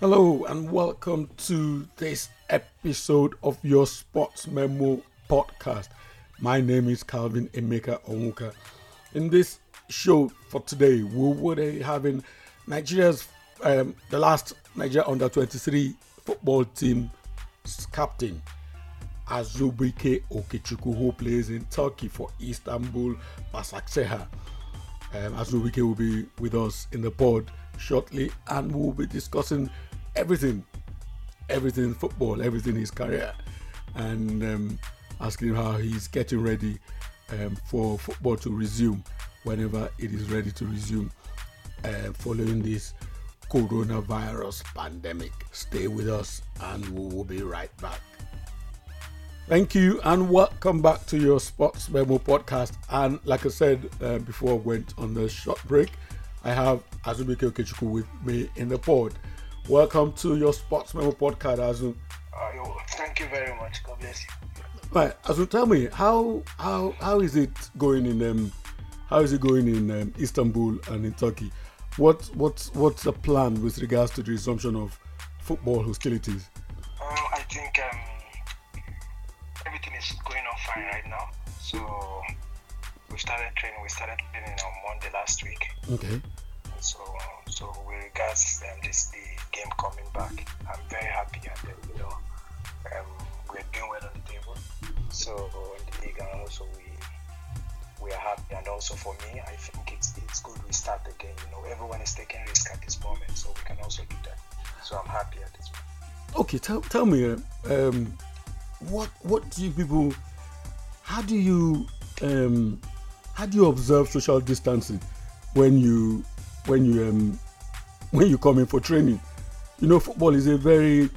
Hello and welcome to this episode of your Sports Memo podcast. My name is Calvin Emeka Onwuka. In this show for today, we will be having Nigeria's um, the last Nigeria under 23 football team captain Azubike Okechukwu, who plays in Turkey for Istanbul Başakşehir. Um, Azubike will be with us in the pod shortly, and we'll be discussing everything, everything football, everything his career, and um, asking him how he's getting ready um, for football to resume whenever it is ready to resume uh, following this coronavirus pandemic. Stay with us, and we will be right back. Thank you and welcome back to your Sports Memo podcast. And like I said uh, before I went on the short break, I have Azubike Okechukwu with me in the pod. Welcome to your Sports Memo podcast, Azu. Uh, thank you very much. God bless you. Right, Azu, tell me how how how is it going in um how is it going in um, Istanbul and in Turkey? What what's what's the plan with regards to the resumption of football hostilities? Uh, I think um, everything is going on fine right now. So we started training. We started training on Monday last week. Okay. So so with regards um, this the game coming back, I'm very happy and then you know um, we're doing well on the table. So in the league and also we we are happy and also for me I think it's it's good we start again. You know everyone is taking risk at this moment, so we can also do that. So I'm happy at this moment. Okay, tell tell me, um, what what do you people? How do you um, how do you observe social distancing when you when you um, when you come in for training? You know, football is a very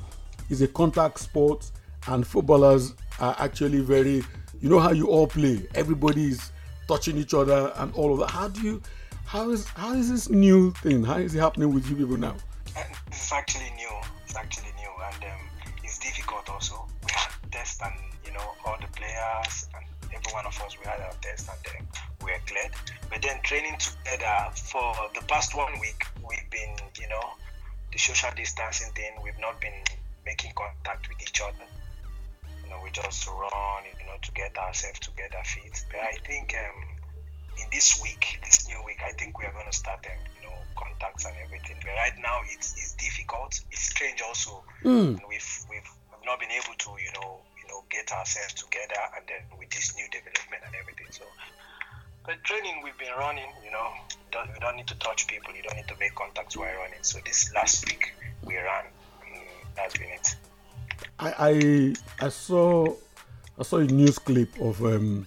is a contact sport, and footballers are actually very. You know how you all play. Everybody is touching each other and all of that. How do you? How is how is this new thing? How is it happening with you people now? And it's actually new. It's actually new, and um, it's difficult also. We had tests, and you know, all the players and every one of us, we had our tests, and then were cleared. But then training together for the past one week, we've been, you know, the social distancing thing. We've not been making contact with each other. You know, we just run, you know, to get ourselves together fit. But I think um, in this week, this new week, I think we are going to start, um, you know, contacts and everything. But right now, it's it's difficult. It's strange also. Mm. We've we've we've not been able to, you know, you know, get ourselves together, and then with this new development and everything. So, but training we've been running, you know, don't, we don't need to touch people. You don't need to make contacts while running. So this last week we ran. And that's been it. I, I I saw I saw a news clip of um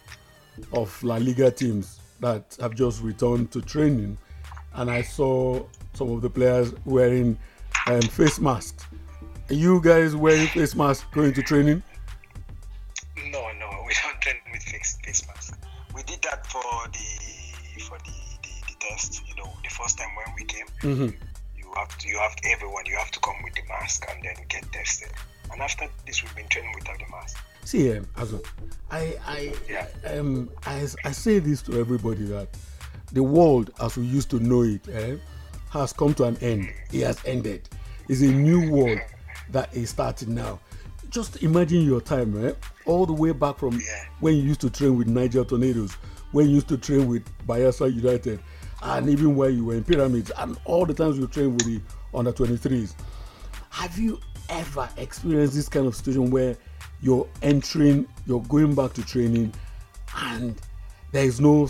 of La Liga teams that have just returned to training, and I saw some of the players wearing um, face masks. Are you guys wearing face masks going to training? No, no, we don't train with face face mask. The. You know, the first time when we came, Mm-hmm. you have to you have to, everyone you have to come with the mask and then get tested. And after this, we've been training without the mask. See, um, Azo, I I Yeah. um I, I say this to everybody that the world as we used to know it eh, has come to an end. It has ended. It's a new world that is starting now. Just imagine your time, eh? all the way back from Yeah. when you used to train with Niger Tornadoes, when you used to train with Bayelsa United, and even when you were in Pyramids, and all the times you trained with the under 23s. Have you ever experienced this kind of situation where you're entering, you're going back to training, and there is no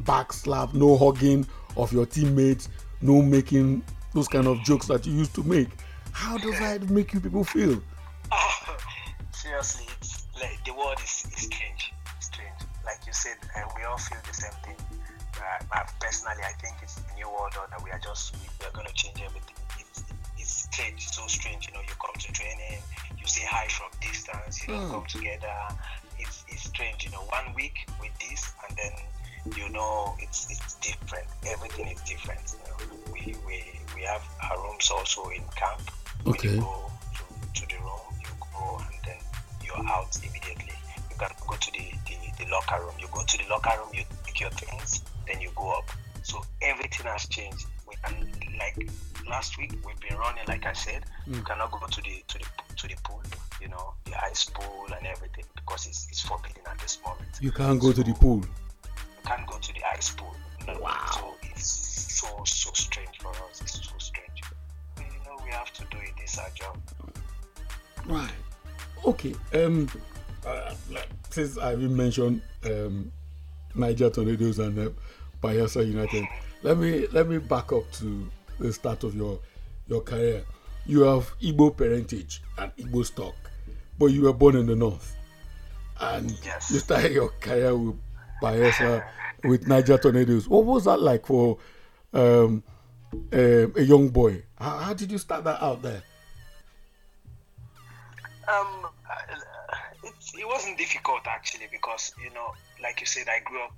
back slap, no hugging of your teammates, no making those kind of jokes that you used to make? How does that make you people feel? Seriously, it's like the world is, is strange. Strange. Like you said, uh, we all feel the same thing. Uh, but personally, I think it's a new world order. We are just we are going to change everything. It's, it's strange, so strange. You know, you come to training, you say hi from distance, you know, Hmm. come together. It's, it's strange. You know, one week with this, and then you know it's it's different. Everything is different. You know, we we we have our rooms also in camp. When Okay. you go to, to the room, you go and then you're out immediately. You can go to the, the, the locker room. You go to the locker room, you take your things, then you go up. So everything has changed. We can like last week. We've been running, like I said. Mm. You cannot go to the to the to the pool, you know, the ice pool and everything because it's, it's forbidden at this moment. You can't go so, to the pool. You can't go to the ice pool. No. Wow. So it's so so strange for us. It's so strange. But, you know, we have to do it. It's our job. Right. Okay. Um. Uh, since I mentioned um, Niger Tornadoes and uh, Bayelsa United, let me let me back up to the start of your your career. You have Igbo parentage and Igbo stock, but you were born in the north, and yes. you started your career with Bayelsa with Niger Tornadoes. What was that like for um, um, a young boy? How, how, did you start that out there? Um, it, it wasn't difficult actually because you know, like you said, I grew up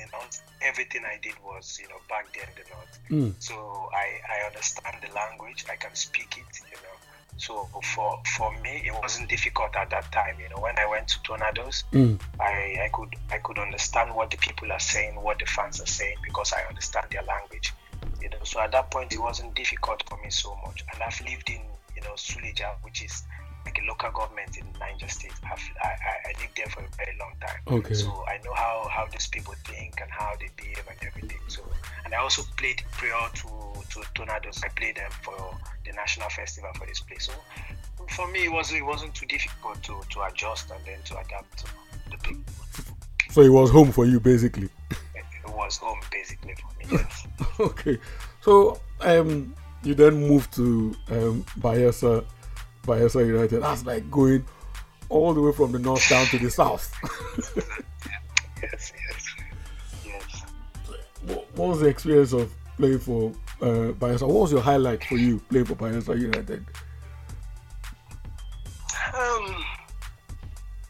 in the north. Everything I did was you know back there in the north. Mm. So I I understand the language. I can speak it. You know. So for for me, it wasn't difficult at that time. You know, when I went to Tornadoes, mm. I, I could I could understand what the people are saying, what the fans are saying, because I understand their language. You know, so at that point, it wasn't difficult for me so much. And I've lived in you know Suleja, which is like a local government in Niger State. I've, I, I lived there for a very long time. Okay. So I know how, how these people think and how they behave and everything. So and I also played prior to to Tornadoes. I played them for the national festival for this place. So for me, it was it wasn't too difficult to to adjust and then to adapt to the people. So it was home for you, basically. It was home basically for me. Yes. okay. So um, you then moved to um, Bayelsa Bayelsa United. That's like going all the way from the north down to the south. yes, yes, yes. What, what, was the experience of playing for uh, Bayelsa? What was your highlight for you playing for Bayelsa United? Um,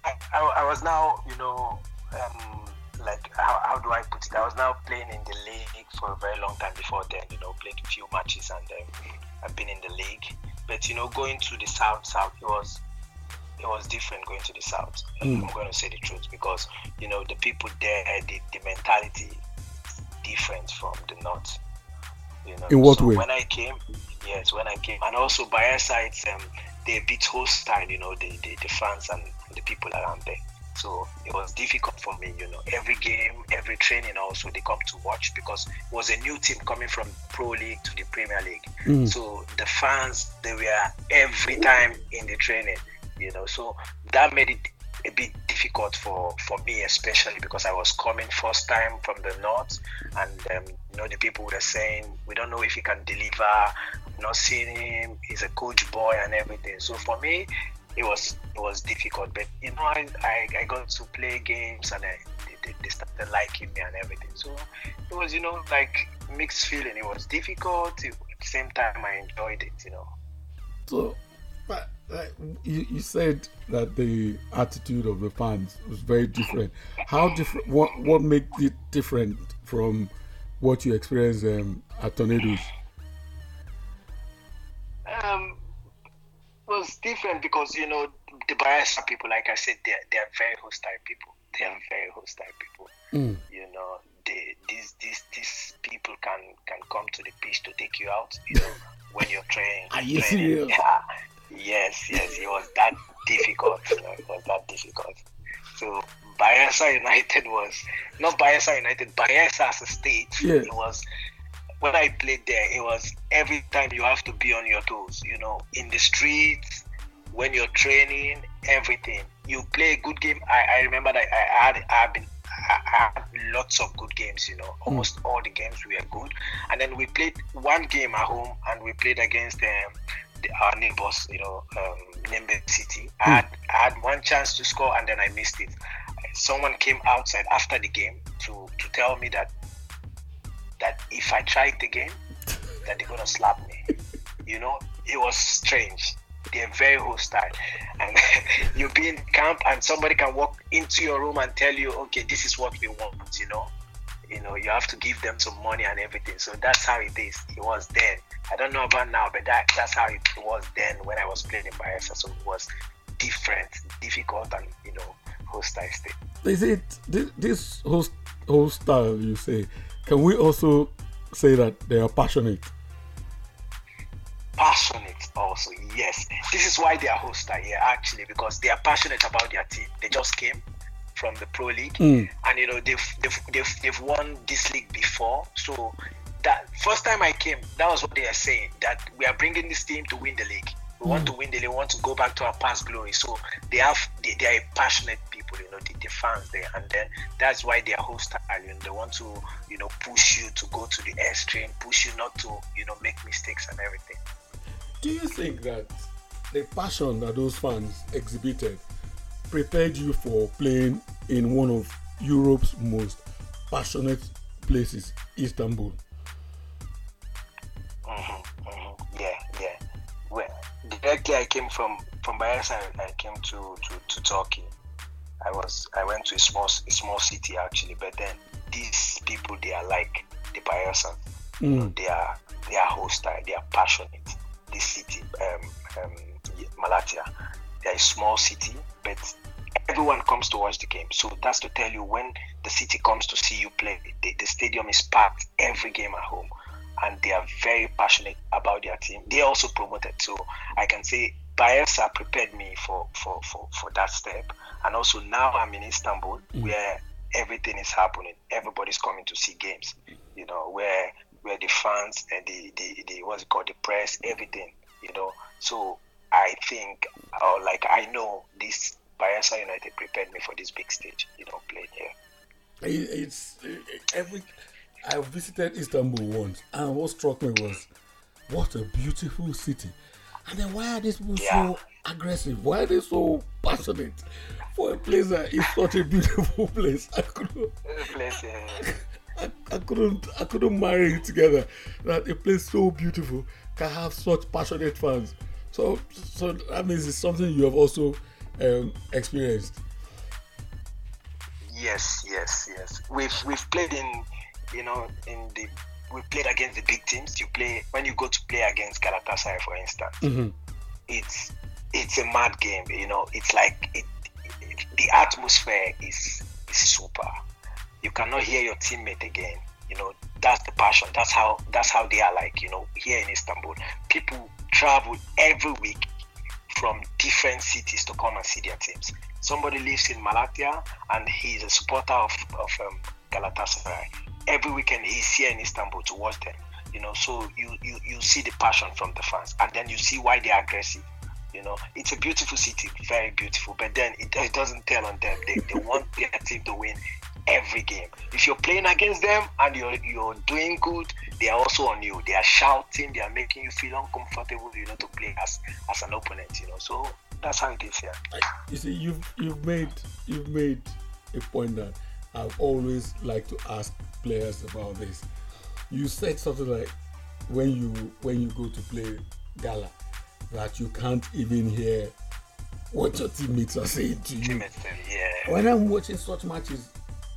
I, I, I was now, you know, um, like how, how do I put it? I was now playing in the league for a very long time before then. You know, played a few matches and um, I've been in the league. But you know, going to the south, south it was it was different going to the south. Mm. I'm going to say the truth because you know the people there, the, the mentality different from the north. You know, in what so way? When I came, yes, when I came, and also Bayelsa, it's um, they're a bit hostile. You know, the, the the fans and the people around there. So it was difficult for me, you know. Every game, every training also they come to watch because it was a new team coming from Pro League to the Premier League. Mm. So the fans they were every time in the training, you know. So that made it a bit difficult for for me especially because I was coming first time from the north and um, you know the people were saying we don't know if he can deliver not seeing him he's a coach boy and everything so for me it was it was difficult. But you know, I, I, I got to play games and I, they, they started liking me and everything. So it was you know like mixed feeling. It was difficult. At the same time, I enjoyed it. You know. So, but like, you, you said that the attitude of the fans was very different. How different? What what made it different from what you experienced um, at Tornadoes? Um, was different because you know the Bayelsa people, like I said, they're they're very hostile people. They are very hostile people. Mm. You know, they, these these these people can can come to the pitch to take you out. You know, when you're training. Are you training. serious? Yeah. Yes, yes. It was that difficult. You know, it was that difficult. So Bayelsa United was not Bayelsa United. Bayelsa as a state. It was when I played there, it was every time you have to be on your toes, you know, in the streets, when you're training, everything. You play a good game. I, I remember that I, had I've been I had lots of good games, you know. Almost mm. all the games were good. And then we played one game at home and we played against um, the, our neighbors, you know, um, Nembe City. I, hmm. had, I had one chance to score and then I missed it. Someone came outside after the game to, to tell me that that if I try it again, that they're gonna slap me. You know, it was strange. They're very hostile, and you be in camp, and somebody can walk into your room and tell you, "Okay, this is what we want." You know, you know, you have to give them some money and everything. So that's how it is. It was then. I don't know about now, but that that's how it was then when I was playing in Bayelsa. So it was different, difficult, and you know, hostile state. Is it this host hostile you say? Can we also say that they are passionate? passionate also. Yes, this is why they are hosts here actually because they are passionate about their team. They just came from the pro league, Mm. and you know they've they've they've, they've won this league before. So that first time I came, that was what they are saying that we are bringing this team to win the league. We want hmm. to win They want to go back to our past glory. So they have they, they are passionate people, you know, the, the fans there, and then that's why they are hostile. You know, they want to you know push you to go to the extreme, push you not to you know make mistakes and everything. Do you think that the passion that those fans exhibited prepared you for playing in one of Europe's most passionate places, Istanbul? Directly I came from from Bayelsa. I came to, to to Turkey. I was I went to a small a small city actually, but then these people they are like the Bayelsa. Mm. They are they are hostile. They are passionate. This city, um, um, Malatya, they are a small city, but everyone comes to watch the game. So that's to tell you when the city comes to see you play, the, the stadium is packed every game at home, and they are very passionate about their team. They also promoted, so I can say Bayelsa prepared me for for for, for that step, and also now I'm in Istanbul mm. where everything is happening. Everybody's coming to see games. You know where where the fans and the the, the what's it called the press everything. You know so I think or like I know this Bayelsa United prepared me for this big stage. You know playing here. It's it- every. I visited Istanbul once, and what struck me was, what a beautiful city. And then why are these people Yeah. so aggressive? Why are they so passionate for a place that is such a beautiful place? I couldn't, Place, I, I couldn't, I couldn't marry it together. That a place so beautiful can have such passionate fans. So, so that means it's something you have also um, experienced. Yes, yes, yes. We've we've played in, you know, in the we played against the big teams. You play when you go to play against Galatasaray, for instance. Mhm. It's it's a mad game. You know, it's like it, it, the atmosphere is is super. You cannot hear your teammate again. You know, that's the passion. That's how that's how they are like. You know, here in Istanbul, people travel every week from different cities to come and see their teams. Somebody lives in Malatya and he's a supporter of, of um, Galatasaray. Every weekend he's here in Istanbul to watch them. You know, so you, you you see the passion from the fans, and then you see why they're aggressive. You know, it's a beautiful city, very beautiful. But then it, it doesn't tell on them. They, they want their team to win every game. If you're playing against them and you're you're doing good, they are also on you. They are shouting. They are making you feel uncomfortable. You know, to play as as an opponent. You know, so that's how it is here. You see, you've you've made you've made a point that I've always like to ask players about this. You said something like when you when you go to play gala that you can't even hear what your teammates are saying to you. Yeah. When I'm watching such matches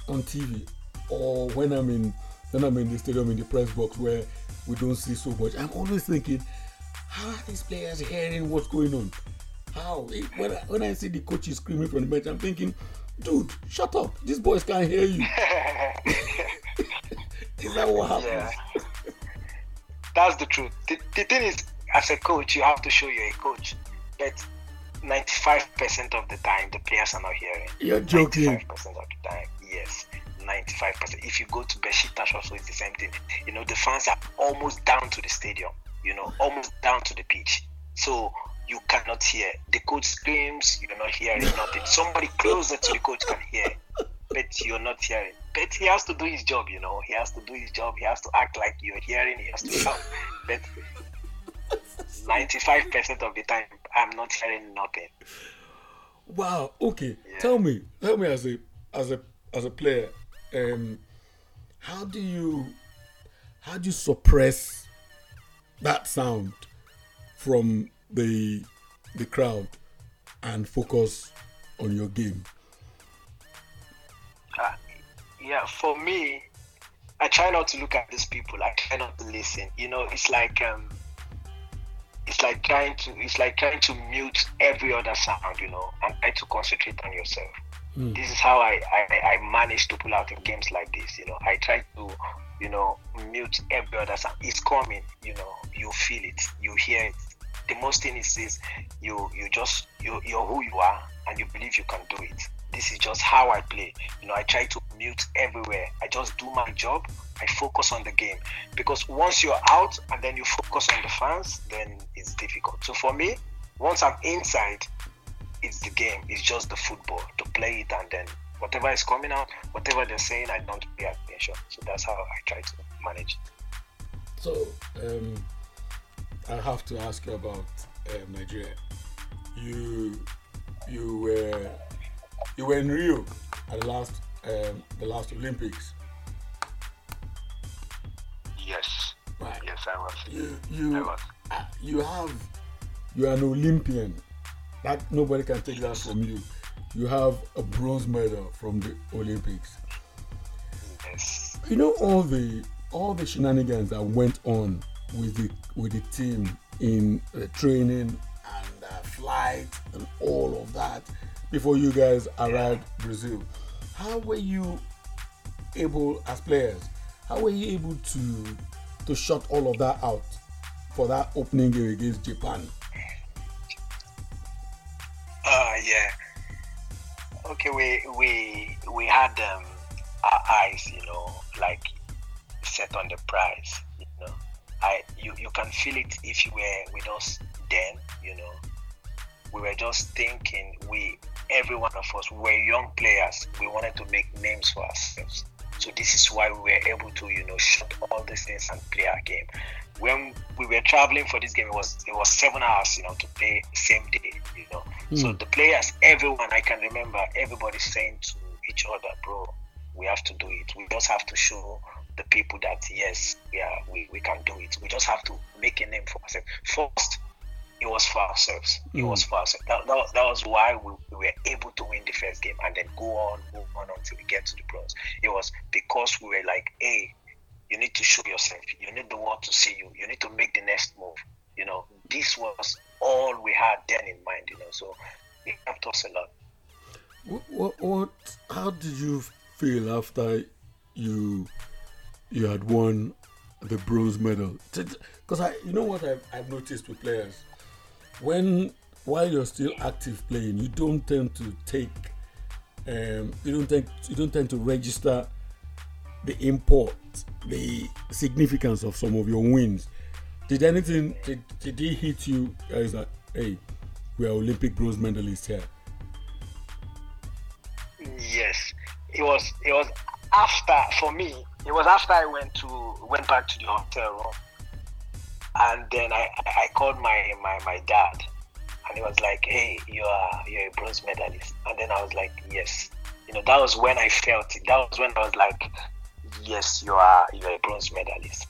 on TV or when I'm in when I'm in the stadium in the press box where we don't see so much, I'm always thinking, how are these players hearing what's going on? How? When I, when I see the coaches screaming from the bench, I'm thinking, dude, shut up. These boys can't hear you. Is that what happens? Yeah. That's the truth. The, the thing is, as a coach, you have to show you're a coach. But 95% of the time, the players are not hearing. You're joking. 95% of the time, yes. 95%. If you go to Besiktas also, it's the same thing. You know, the fans are almost down to the stadium, you know, almost down to the pitch. So you cannot hear. The coach screams, you're not hearing nothing. Somebody closer to the coach can hear, but you're not hearing. But he has to do his job, you know. He has to do his job. He has to act like you're hearing. He has to shout. But 95% of the time, I'm not hearing nothing. Wow. Okay. Yeah. Tell me. Tell me as a as a as a player, um, how do you how do you suppress that sound from the the crowd and focus on your game? Uh, yeah, for me, I try not to look at these people. I try not to listen. You know, it's like um, it's like trying to it's like trying to mute every other sound. You know, and try to concentrate on yourself. Hmm. This is how I, I I manage to pull out in games like this. You know, I try to you know, mute every other sound. It's coming, you know, you feel it, you hear it. The most thing is this you you just you you're who you are and you believe you can do it. This is just how I play. You know, I try to mute everywhere. I just do my job. I focus on the game. Because once you're out and then you focus on the fans, then it's difficult. So for me, once I'm inside, it's the game. It's just the football to play it and then whatever is coming out, whatever they're saying, I don't pay attention. So that's how I try to manage. It. So um, I have to ask you about uh, Nigeria. You you were you were in Rio at the last um, the last Olympics. Yes. Right. Yes, I was. You you I was. Uh, you have you are an Olympian. That nobody can take that from you you have a bronze medal from the Olympics. Yes. You know all the all the shenanigans that went on with the with the team in the training and uh, flight and all of that before you guys arrived. Brazil. How were you able as players? How were you able to to shut all of that out for that opening game against Japan? Uh yeah okay, we we we had um, our eyes, you know, like set on the prize. You I you you can feel it if you were with us then. You know, we were just thinking. We every one of us we were young players. We wanted to make names for ourselves. So this is why we were able to, you know, shut all these things and play our game. When we were traveling for this game, it was it was seven hours, you know, to play same day, you know. Mm. So the players, everyone, I can remember everybody saying to each other, bro, we have to do it. We just have to show the people that yes, yeah, we, we can do it. We just have to make a name for ourselves. First, it was for ourselves. It mm. was for ourselves. That, that, that was why we, we, were able to win the first game and then go on, go on until we get to the bronze. It was because we were like, hey, you need to show yourself. You need the world to see you. You need to make the next move. You know, this was all we had then in mind. You know, so it helped us a lot. What, what, what how did you feel after you you had won the bronze medal? Because I, you know what I've, I've noticed with players when while you're still active playing, you don't tend to take, um, you don't tend, you don't tend to register the import, the significance of some of your wins. Did anything? Did, did he hit you? Is that hey, we are Olympic bronze medalists here? Yes, it was. It was after for me. It was after I went to went back to the hotel room and then I, I called my, my, my dad and he was like, Hey, you are you're a bronze medalist. And then I was like, Yes. You know, that was when I felt it. That was when I was like, Yes, you are you're a bronze medalist.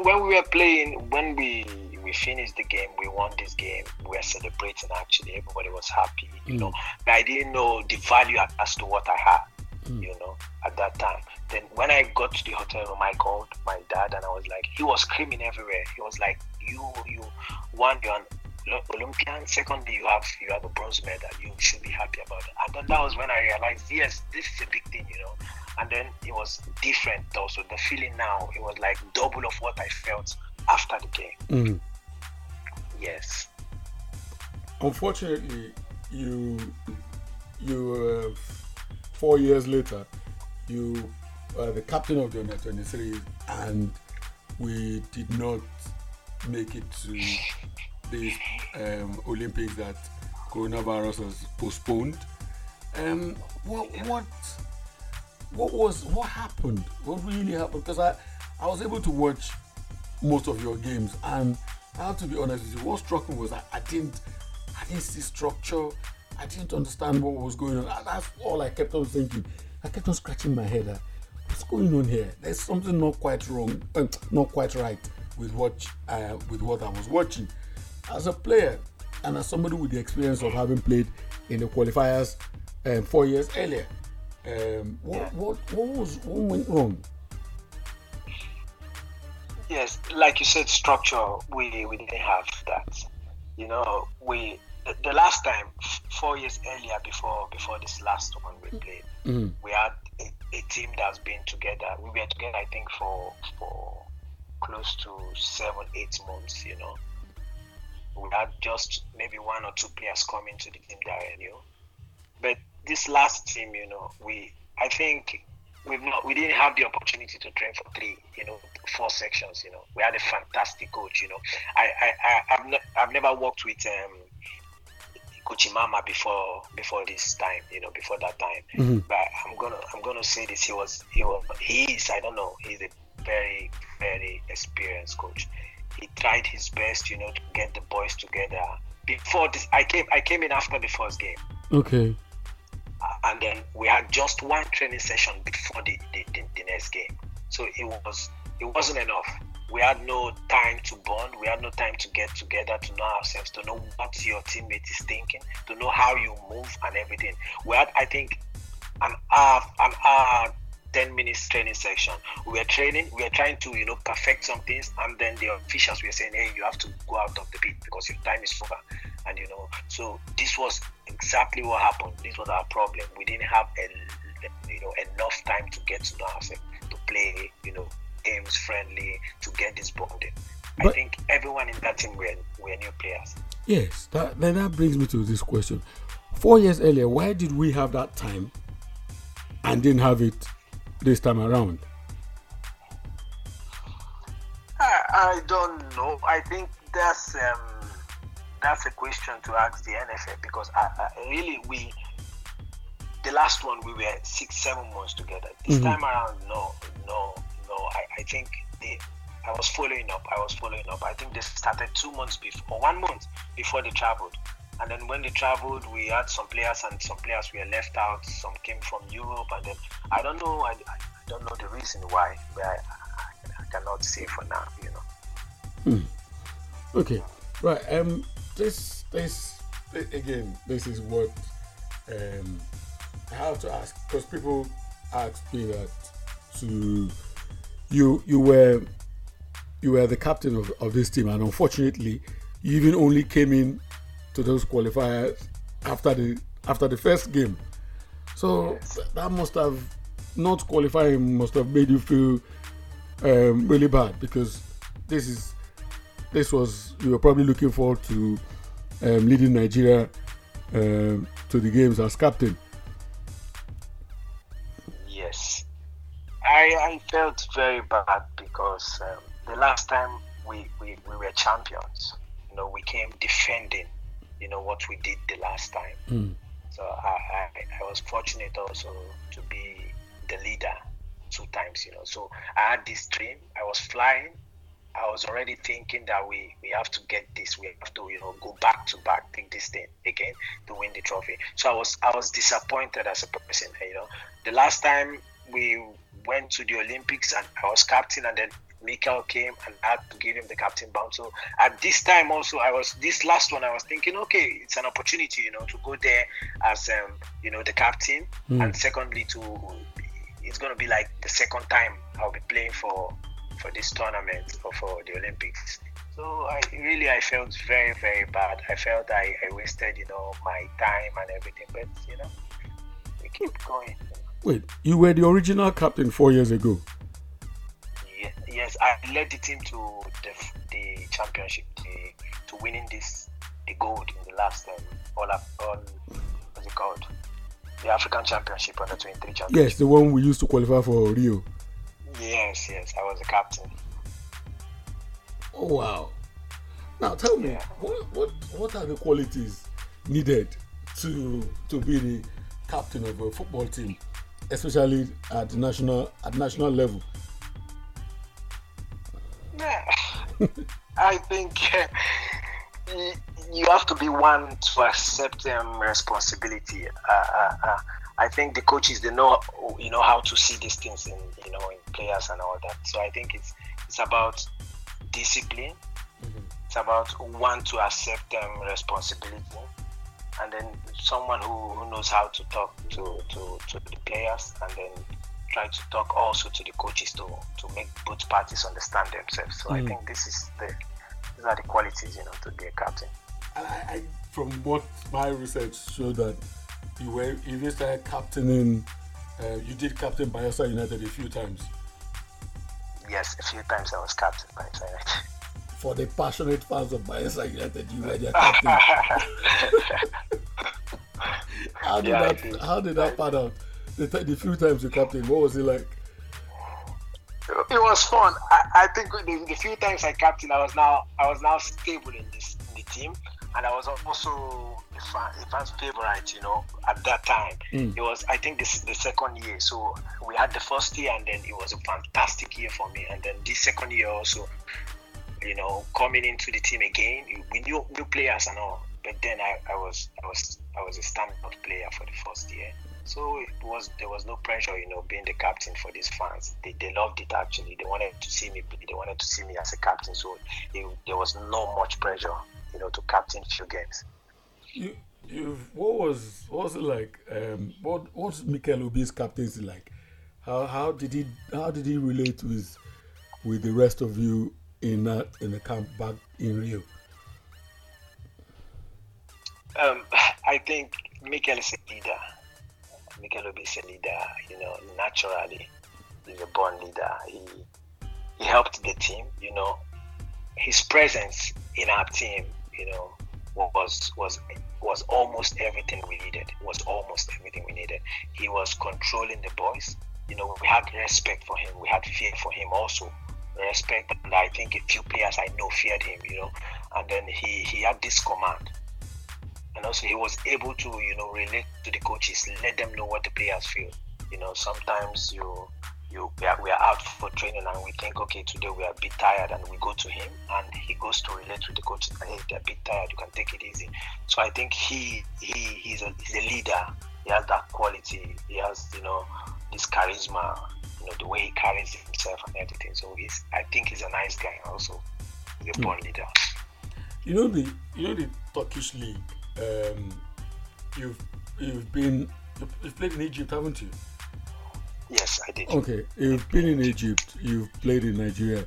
When we were playing, when we we finished the game, we won this game, we were celebrating actually, everybody was happy, you mm. know. But I didn't know the value as to what I had, mm. you know, at that time. Then when I got to the hotel room, I called my dad and I was like, he was screaming everywhere. He was like, you, you, one, you're an Olympian. Secondly, you have you have a bronze medal. You should be happy about it. And then that was when I realized, yes, this is a big thing, you know. And then it was different also. The feeling now, it was like double of what I felt after the game. Mm. Yes. Unfortunately, you you uh, four years later, you uh, the captain of the under 23, and we did not make it to the um, Olympics that coronavirus was postponed. Um, what what what was what happened? What really happened? Because I I was able to watch most of your games, and I have to be honest with you. What struck me was I, I didn't I didn't see structure. I didn't understand what was going on. That's all I kept on thinking. I kept on scratching my head what's going on here? There's something not quite wrong, uh, not quite right with what uh, with what I was watching. As a player and as somebody with the experience of having played in the qualifiers um, four years earlier, um, what, what what was what went wrong? Yes, like you said, structure. We we didn't have that. You know, we the, the last time four years earlier before before this last one we played, mm-hmm. we had a a team that's been together. We were together, I think, for for close to seven, eight months. You know, we had just maybe one or two players coming to the team that I knew. But this last team, you know, we I think we've not we didn't have the opportunity to train for three, you know, four sections. You know, we had a fantastic coach. You know, I I, I have ne- I've never worked with um, Coach before before this time. You know, before that time. Mhm. But I'm gonna I'm gonna say this. He was he was he is I don't know. He's a very very experienced coach. He tried his best, you know, to get the boys together. Before this, I came I came in after the first game Okay. and then we had just one training session before the, the, the, the next game. So it was it wasn't enough. We had no time to bond. We had no time to get together to know ourselves, to know what your teammate is thinking, to know how you move and everything. We had, I think, an hour, an hour, ten minutes training section. We were training. We were trying to, you know, perfect some things, and then the officials were saying, "Hey, you have to go out of the pit because your time is over." And you know, so this was exactly what happened. This was our problem. We didn't have a, you know, enough time to get to know ourselves, to play, you know, games friendly, to get this bonding. I think everyone in that team were were new players. Yes. That then that brings me to this question. Four years earlier, why did we have that time and didn't have it this time around? I, I don't know. I think that's um, that's a question to ask the NFA because I, I really we the last one we were six seven months together. This Mhm. time around, no, no, no. I, I think they. I was following up. I was following up. I think they started two months before, or one month before they traveled. And then when they traveled, we had some players, and some players were left out. Some came from Europe, and then I don't know. I, I don't know the reason why, but I, I, I cannot say for now. You know. Okay, right. Um, this this again, this is what um I have to ask because people ask me that to you you were you were the captain of, of this team and unfortunately you even only came in to those qualifiers after the after the first game so th- that must have not qualifying must have made you feel um, really bad because this is this was you were probably looking forward to um, leading Nigeria um, to the games as captain. I, I felt very bad because um, the last time we, we, we were champions, you know, we came defending, you know, what we did the last time. Mm. So I, I, I was fortunate also to be the leader two times, you know. So I had this dream. I was flying. I was already thinking that we, we have to get this. We have to, you know, go back to back, take this thing again to win the trophy. So I was I was disappointed as a person, you know. The last time we went to the Olympics and I was captain and then Mikel came and I had to give him the captain bound. So at this time also I was this last one I was thinking, okay, it's an opportunity, you know, to go there as um, you know, the captain Mm. and secondly to it's gonna be like the second time I'll be playing for for this tournament or for the Olympics. So I really I felt very, very bad. I felt I, I wasted, you know, my time and everything. But you know, we keep going. Wait, you were the original captain four years ago. Ye- Yes, I led the team to the, the championship, the, to winning this the gold in the last um, all up all what's it called? The African Championship under 23 championship. Yes, the one we used to qualify for Rio. Yes, yes, I was the captain. Oh wow! Now tell me, Yeah. what what what are the qualities needed to to be the captain of a football team, especially at the national at national level? Yeah, I think y- you have to be one to accept um, responsibility. Uh, uh, uh, I think the coaches they know you know how to see these things in you know in players and all that. So I think it's it's about discipline. It's about one to accept um, responsibility, and then someone who, who knows how to talk to, to, to the players, and then try to talk also to the coaches to to make both parties understand themselves. So I Mm. think this is the these are the qualities you know to be a captain. I, I, from what my research showed that you were you even started captaining Uh, you did captain Bayelsa United a few times. Yes, a few times I was captain Bayelsa United. For the passionate fans of Bayelsa United, you were their captain. how did Yeah, that? How did that pan out? The, t- the few times you captain, what was it like? it was fun. I, I think the, the few times I captain, I was now I was now stable in this in the team, and I was also a fan, a fan's favorite. You know, at that time, Mm. it was I think this the second year. So we had the first year, and then it was a fantastic year for me. And then this second year also, you know, coming into the team again, we knew new players and all. But then I, I was I was I was a standout player for the first year. So it was there was no pressure, you know, being the captain for these fans. They, they loved it actually. They wanted to see me. They wanted to see me as a captain. So it, there was no much pressure, you know, to captain few games. You, you, what was, what was it like? Um, what, what's Mikel Obi's captaincy like? How, how did he, how did he relate with, with the rest of you in that, in the camp back in Rio? Um, I think Mikel is a leader. Mikel is a leader. You know, naturally, he's a born leader. He he helped the team. You know, his presence in our team, you know, was was was almost everything we needed. Was almost everything we needed. He was controlling the boys. You know, we had respect for him. We had fear for him also. Respect, and I think a few players I know feared him. You know, and then he he had this command. And also he was able to you know relate to the coaches let them know what the players feel. You know sometimes you you we are, we are out for training and we think okay today we are a bit tired and we go to him and he goes to relate with the coaches hey they're a bit tired you can take it easy. So i think he he he's a, he's a leader. He has that quality. He has you know this charisma know the way he carries himself and everything so he's i think he's a nice guy also he's a born leader You know the, you know the Turkish league. Um, you've, you've been, you've, you've played in Egypt, haven't you? yes i did Okay, you've been in Egypt, you've played in Nigeria,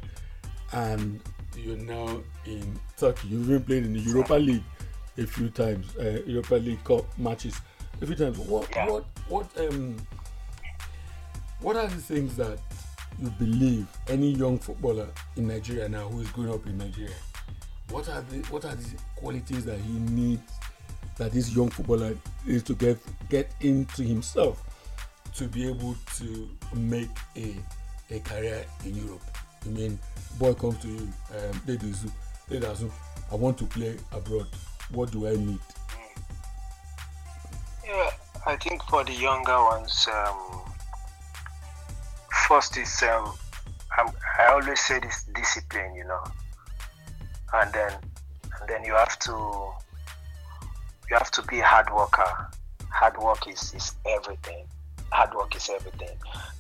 and you're now in Turkey. You've even played in the Europa League a few times, uh, Europa League Cup matches a few times. What, Yeah. what, what, um, what are the things that you believe any young footballer in Nigeria now who is growing up in Nigeria? What are the what are the qualities that he needs that this young footballer is to get get into himself to be able to make a a career in Europe. I mean, boy comes to you, um, Deduzu, Deduzu, I want to play abroad. What do I need? Yeah, I think for the younger ones, um, first is um, I'm, I always say this discipline, you know, and then and then you have to you have to be a hard worker. Hard work is, is everything. Hard work is everything.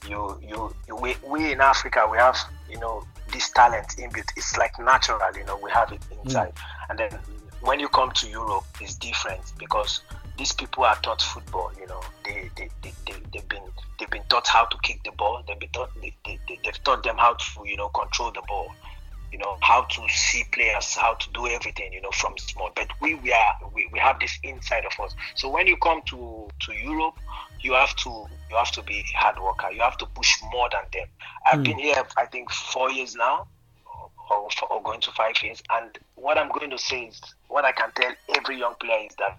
You you, you we, we in Africa we have you know this talent inbuilt. It's like natural, you know, we have it inside. And then when you come to Europe, it's different because these people are taught football. You know, they they, they, they they've been they've been taught how to kick the ball. They've been taught they, they, they, they've taught them how to you know control the ball. You know how to see players, how to do everything. You know from small. But we we are we, we have this inside of us. So when you come to to Europe, you have to you have to be a hard worker. You have to push more than them. I've hmm. been here I think four years now or, or going to five years. And what I'm going to say is, what I can tell every young player is that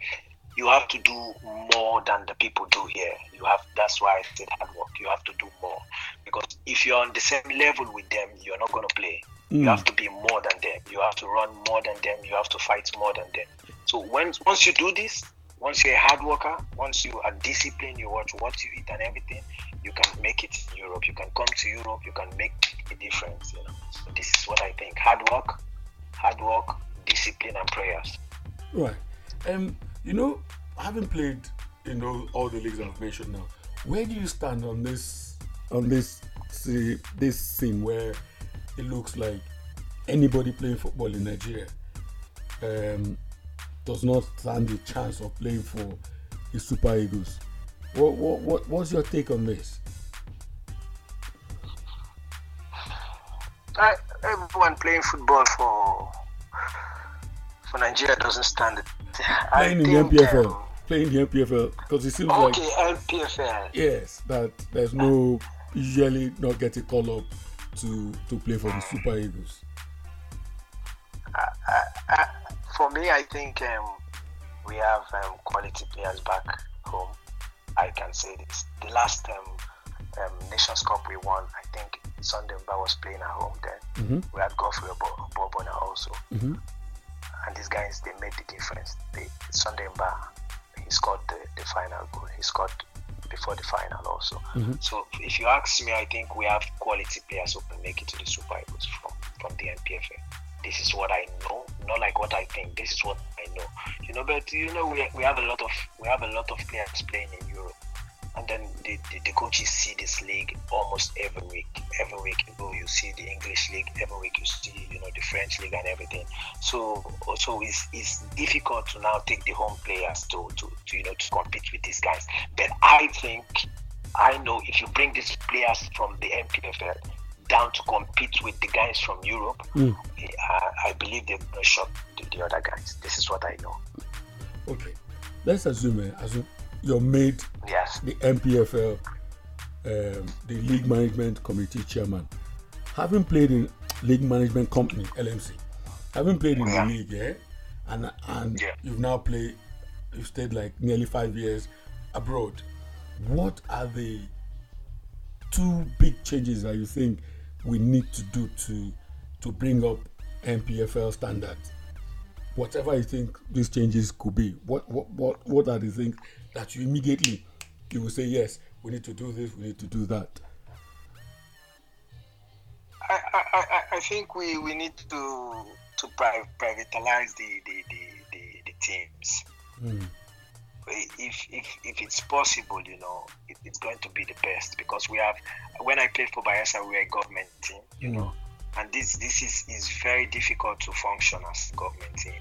you have to do more than the people do here. You have. That's why I said hard work. You have to do more because if you're on the same level with them, you're not going to play. You have to be more than them. You have to run more than them. You have to fight more than them. So when once you do this, once you're a hard worker, once you are disciplined, you watch what you eat and everything, you can make it in Europe. You can come to Europe. You can make a difference. You know. So this is what I think: hard work, hard work, discipline, and prayers. Right. Um, you know, having played, know, all the leagues I've mentioned now, where do you stand on this on this see, this scene where it looks like anybody playing football in Nigeria um, does not stand a chance of playing for the Super Eagles? What, what, what what's your take on this? Everyone playing football for for Nigeria doesn't stand I Playing in the NPFL, um, playing the NPFL? Because it seems okay, like Okay, NPFL. yes, that there's no usually not get a call up to to play for the Super Eagles. Uh, for me, I think um, we have um, quality players back home. I can say this. The last um, um, Nations Cup we won, I think Sunday Mba was playing at home then. Mm-hmm. We had Godfrey Oboabona also. Mm-hmm. And these guys, they made the difference. They, Sunday Mba, he scored the, the final goal. He scored before the final also. Mm-hmm. So if you ask me, I think we have quality players who can make it to the Super Eagles from, from the NPFL. This is what I know, not like what I think. This is what I know. You know, but you know, we, we have a lot of we have a lot of players playing in and then the, the, the, coaches see this league almost every week. Every week you go, you see the English league. Every week you see, you know, the French league and everything. So, so it's, it's difficult to now take the home players to, to, to, you know, to compete with these guys. But I think, I know if you bring these players from the NPFL down to compete with the guys from Europe, mm. I, I, believe they're going to shock the, the, other guys. This is what I know. Okay, let's assume, uh, assume you're made yes. the NPFL, um, the League Management Committee chairman. Having played in League Management Company (LMC), having played in yeah. the league, yeah, and and yeah. you've now played, you've stayed like nearly five years abroad. What are the two big changes that you think we need to do to to bring up NPFL standards? Whatever you think these changes could be, what what what what are the things that you immediately you will say yes we need to do this we need to do that i i, I think we, we need to to privatize the the, the, the, the teams mm. if, if if it's possible you know it, it's going to be the best because we have when i played for Bayelsa we were a government team you mm. know and this this is is very difficult to function as government team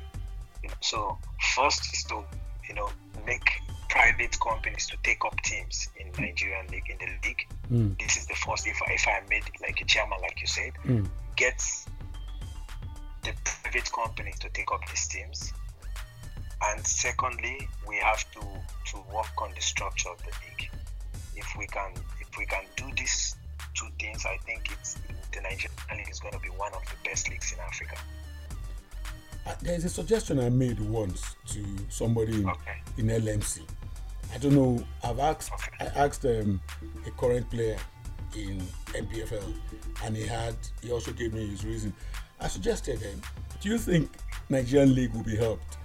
you know, so first is to you know make private companies to take up teams in Nigerian league in the league. Mm. This is the first. If if I made like a chairman, like you said, mm. get the private companies to take up these teams. And secondly, we have to to work on the structure of the league. If we can if we can do these two things, I think it's the Nigerian league is going to be one of the best leagues in Africa. Uh, there's a suggestion I made once to somebody in, okay. in LMC. I don't know. I've asked. I asked um, a current player in NPFL, and he had. He also gave me his reason. I suggested him. Do you think Nigerian league will be helped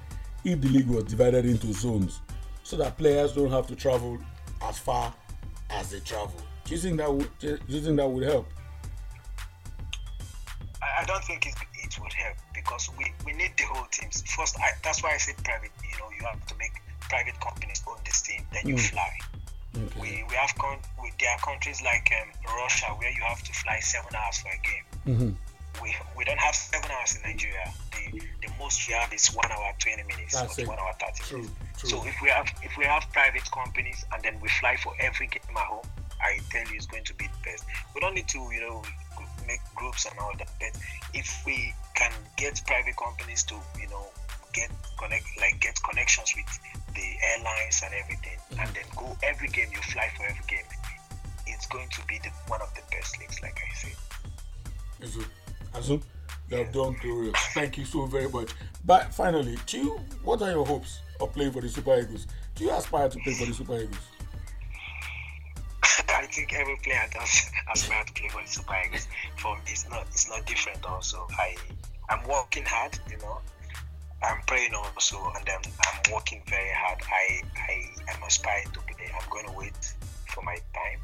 if the league was divided into zones, so that players don't have to travel as far as they travel? Do you think that would? Do you think that would help? I don't think it, it would help because we, we need the whole teams. First, I, that's why I said private. You know, you have to make private companies own this team, then you Mm. fly. Okay. We, we have con- we, there are countries like um, Russia where you have to fly seven hours for a game. Mhm. We, we don't have seven hours in Nigeria. The, the most we have is one hour twenty minutes That's or it. one hour thirty True, minutes. true. So if we have if we have private companies and then we fly for every game at home, I tell you it's going to be the best. We don't need to you know make groups and all that, but if we can get private companies to you know get connect like get connections with the airlines and everything, Mm-hmm. and then go every game you fly for every game, it's going to be the one of the best leagues, like I said. Azum, Azum, you have done glorious. Thank you so very much. But finally, do you, what are your hopes of playing for the Super Eagles? Do you aspire to play for the Super Eagles? I think every player does aspire to play for the Super Eagles. For me, it's not it's not different. Also, I I'm working hard. You know, I'm praying also, and I'm, I'm working very hard. I I am aspiring to play. I'm going to wait for my time,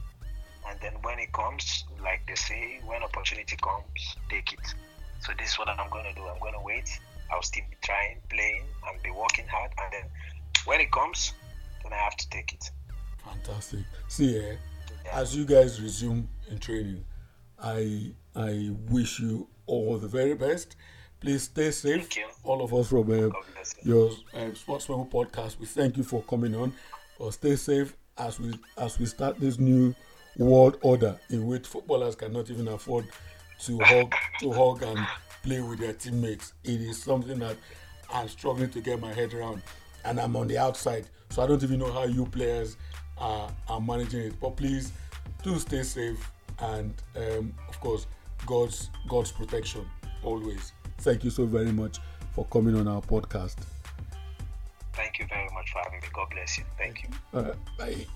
and then when it comes, like they say, when opportunity comes, take it. So this is what I'm going to do. I'm going to wait. I'll still be trying, playing, and be working hard, and then when it comes, then I have to take it. Fantastic. See, eh, Yeah. as you guys resume in training, I I wish you all the very best. Please stay safe. Thank you. All of us from uh, God bless you. your uh, Sportsman podcast, we thank you for coming on. But stay safe as we as we start this new world order in which footballers cannot even afford to hug to hug and play with their teammates. It is something that I'm struggling to get my head around. and I'm on the outside, so I don't even know how you players are, are managing it. But please do stay safe, and um, of course, God's God's protection always. Thank you so very much for coming on our podcast. Thank you very much for having me. God bless you. Thank you. Uh, bye.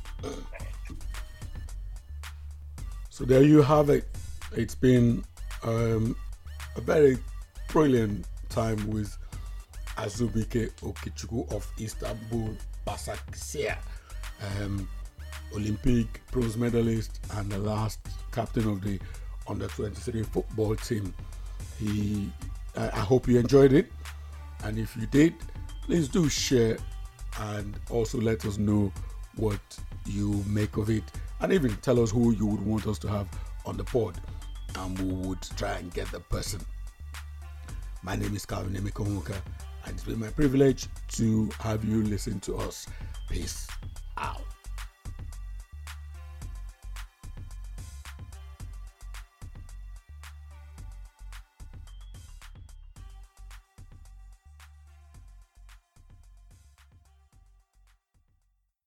So there you have it. It's been um, a very brilliant time with Azubike Okechukwu of Istanbul Basaksehir, um, Olympic bronze medalist and the last captain of the under 23 football team. He, I, hope you enjoyed it, and if you did, please do share and also let us know what you make of it, and even tell us who you would want us to have on the pod, and we would try and get the person. My name is Calvin Emeka and it's been my privilege to have you listen to us. Peace out.